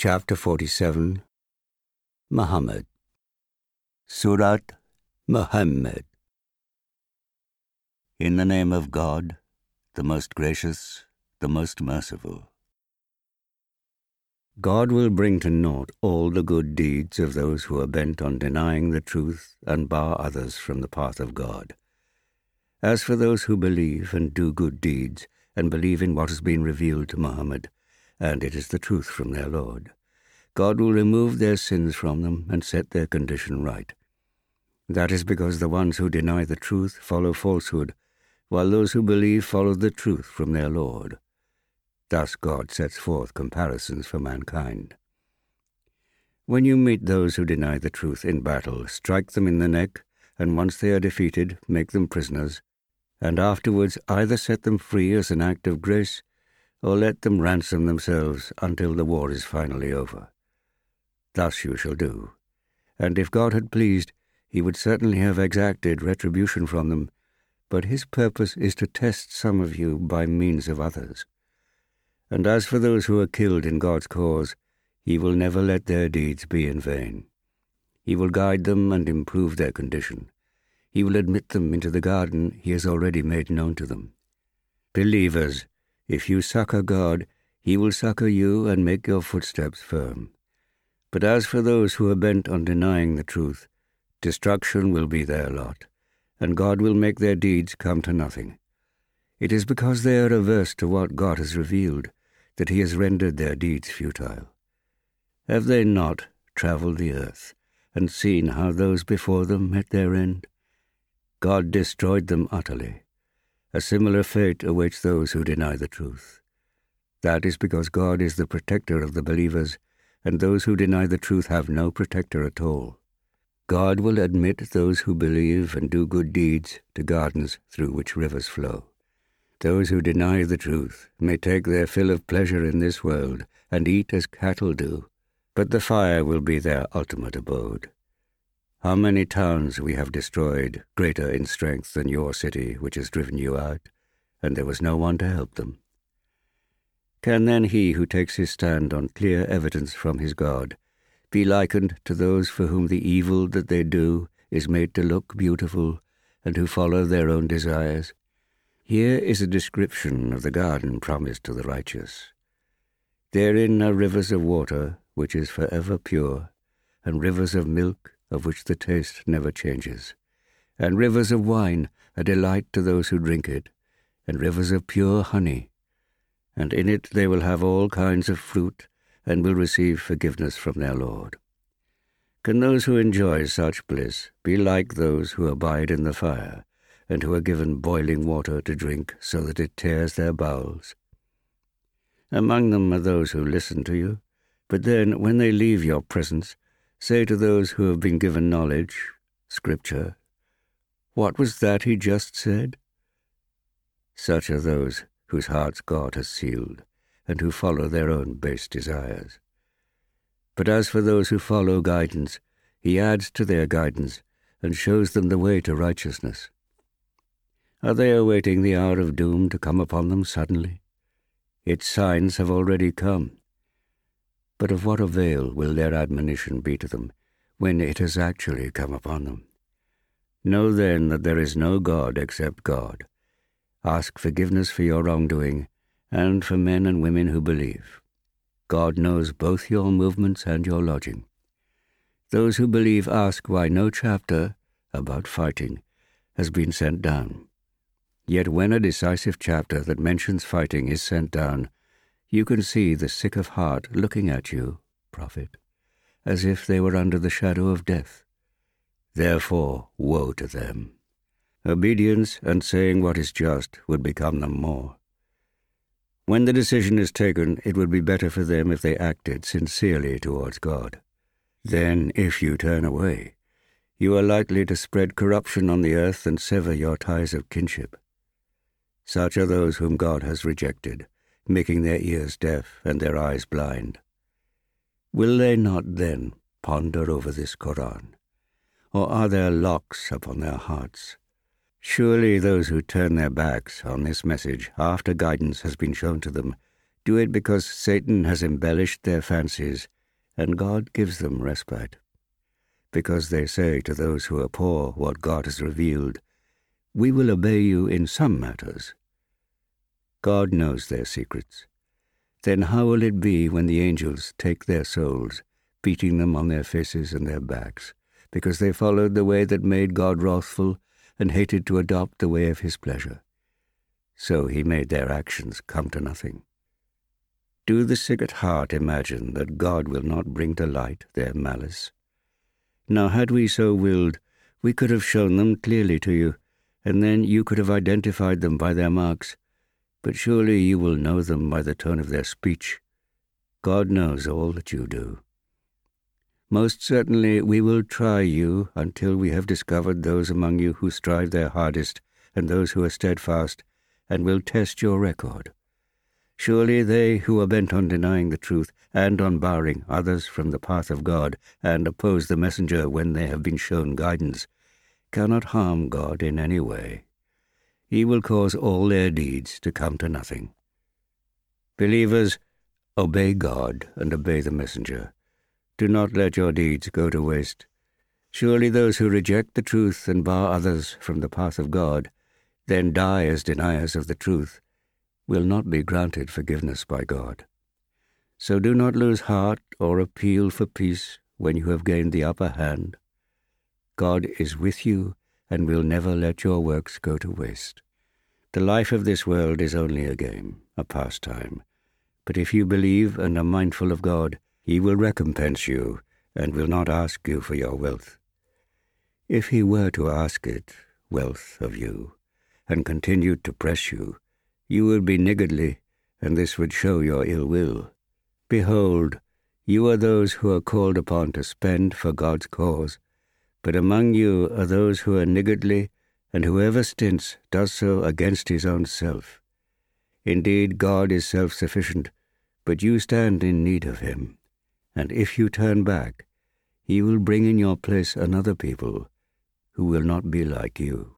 Chapter 47 Muhammad Surat Muhammad In the name of God, the most gracious, the most merciful. God will bring to naught all the good deeds of those who are bent on denying the truth and bar others from the path of God. As for those who believe and do good deeds, and believe in what has been revealed to Muhammad, and it is the truth from their Lord. God will remove their sins from them and set their condition right. That is because the ones who deny the truth follow falsehood, while those who believe follow the truth from their Lord. Thus God sets forth comparisons for mankind. When you meet those who deny the truth in battle, strike them in the neck, and once they are defeated, make them prisoners, and afterwards either set them free as an act of grace, or let them ransom themselves until the war is finally over. Thus you shall do. And if God had pleased, he would certainly have exacted retribution from them, but his purpose is to test some of you by means of others. And as for those who are killed in God's cause, he will never let their deeds be in vain. He will guide them and improve their condition. He will admit them into the garden he has already made known to them. Believers, if you succor God, he will succor you and make your footsteps firm. But as for those who are bent on denying the truth, destruction will be their lot, and God will make their deeds come to nothing. It is because they are averse to what God has revealed that he has rendered their deeds futile. Have they not travelled the earth and seen how those before them met their end? God destroyed them utterly a similar fate awaits those who deny the truth. That is because God is the protector of the believers, and those who deny the truth have no protector at all. God will admit those who believe and do good deeds to gardens through which rivers flow. Those who deny the truth may take their fill of pleasure in this world and eat as cattle do, but the fire will be their ultimate abode. How many towns we have destroyed, greater in strength than your city, which has driven you out, and there was no one to help them. Can then he who takes his stand on clear evidence from his God be likened to those for whom the evil that they do is made to look beautiful, and who follow their own desires? Here is a description of the garden promised to the righteous. Therein are rivers of water, which is for ever pure, and rivers of milk, of which the taste never changes, and rivers of wine, a delight to those who drink it, and rivers of pure honey. And in it they will have all kinds of fruit, and will receive forgiveness from their Lord. Can those who enjoy such bliss be like those who abide in the fire, and who are given boiling water to drink so that it tears their bowels? Among them are those who listen to you, but then, when they leave your presence, Say to those who have been given knowledge, Scripture, what was that he just said? Such are those whose hearts God has sealed, and who follow their own base desires. But as for those who follow guidance, he adds to their guidance and shows them the way to righteousness. Are they awaiting the hour of doom to come upon them suddenly? Its signs have already come. But of what avail will their admonition be to them when it has actually come upon them? Know then that there is no God except God. Ask forgiveness for your wrongdoing and for men and women who believe. God knows both your movements and your lodging. Those who believe ask why no chapter about fighting has been sent down. Yet when a decisive chapter that mentions fighting is sent down, you can see the sick of heart looking at you, prophet, as if they were under the shadow of death. Therefore, woe to them. Obedience and saying what is just would become them more. When the decision is taken, it would be better for them if they acted sincerely towards God. Then, if you turn away, you are likely to spread corruption on the earth and sever your ties of kinship. Such are those whom God has rejected making their ears deaf and their eyes blind. Will they not then ponder over this Koran? Or are there locks upon their hearts? Surely those who turn their backs on this message after guidance has been shown to them do it because Satan has embellished their fancies, and God gives them respite. Because they say to those who are poor what God has revealed, We will obey you in some matters. God knows their secrets. Then how will it be when the angels take their souls, beating them on their faces and their backs, because they followed the way that made God wrathful and hated to adopt the way of his pleasure? So he made their actions come to nothing. Do the sick at heart imagine that God will not bring to light their malice? Now, had we so willed, we could have shown them clearly to you, and then you could have identified them by their marks. But surely you will know them by the tone of their speech. God knows all that you do. Most certainly we will try you until we have discovered those among you who strive their hardest and those who are steadfast, and will test your record. Surely they who are bent on denying the truth and on barring others from the path of God and oppose the messenger when they have been shown guidance cannot harm God in any way. He will cause all their deeds to come to nothing. Believers, obey God and obey the messenger. Do not let your deeds go to waste. Surely those who reject the truth and bar others from the path of God, then die as deniers of the truth, will not be granted forgiveness by God. So do not lose heart or appeal for peace when you have gained the upper hand. God is with you and will never let your works go to waste. The life of this world is only a game, a pastime. But if you believe and are mindful of God, He will recompense you and will not ask you for your wealth. If He were to ask it, wealth of you, and continued to press you, you would be niggardly, and this would show your ill will. Behold, you are those who are called upon to spend for God's cause, but among you are those who are niggardly, and whoever stints does so against his own self. Indeed, God is self sufficient, but you stand in need of him, and if you turn back, he will bring in your place another people who will not be like you.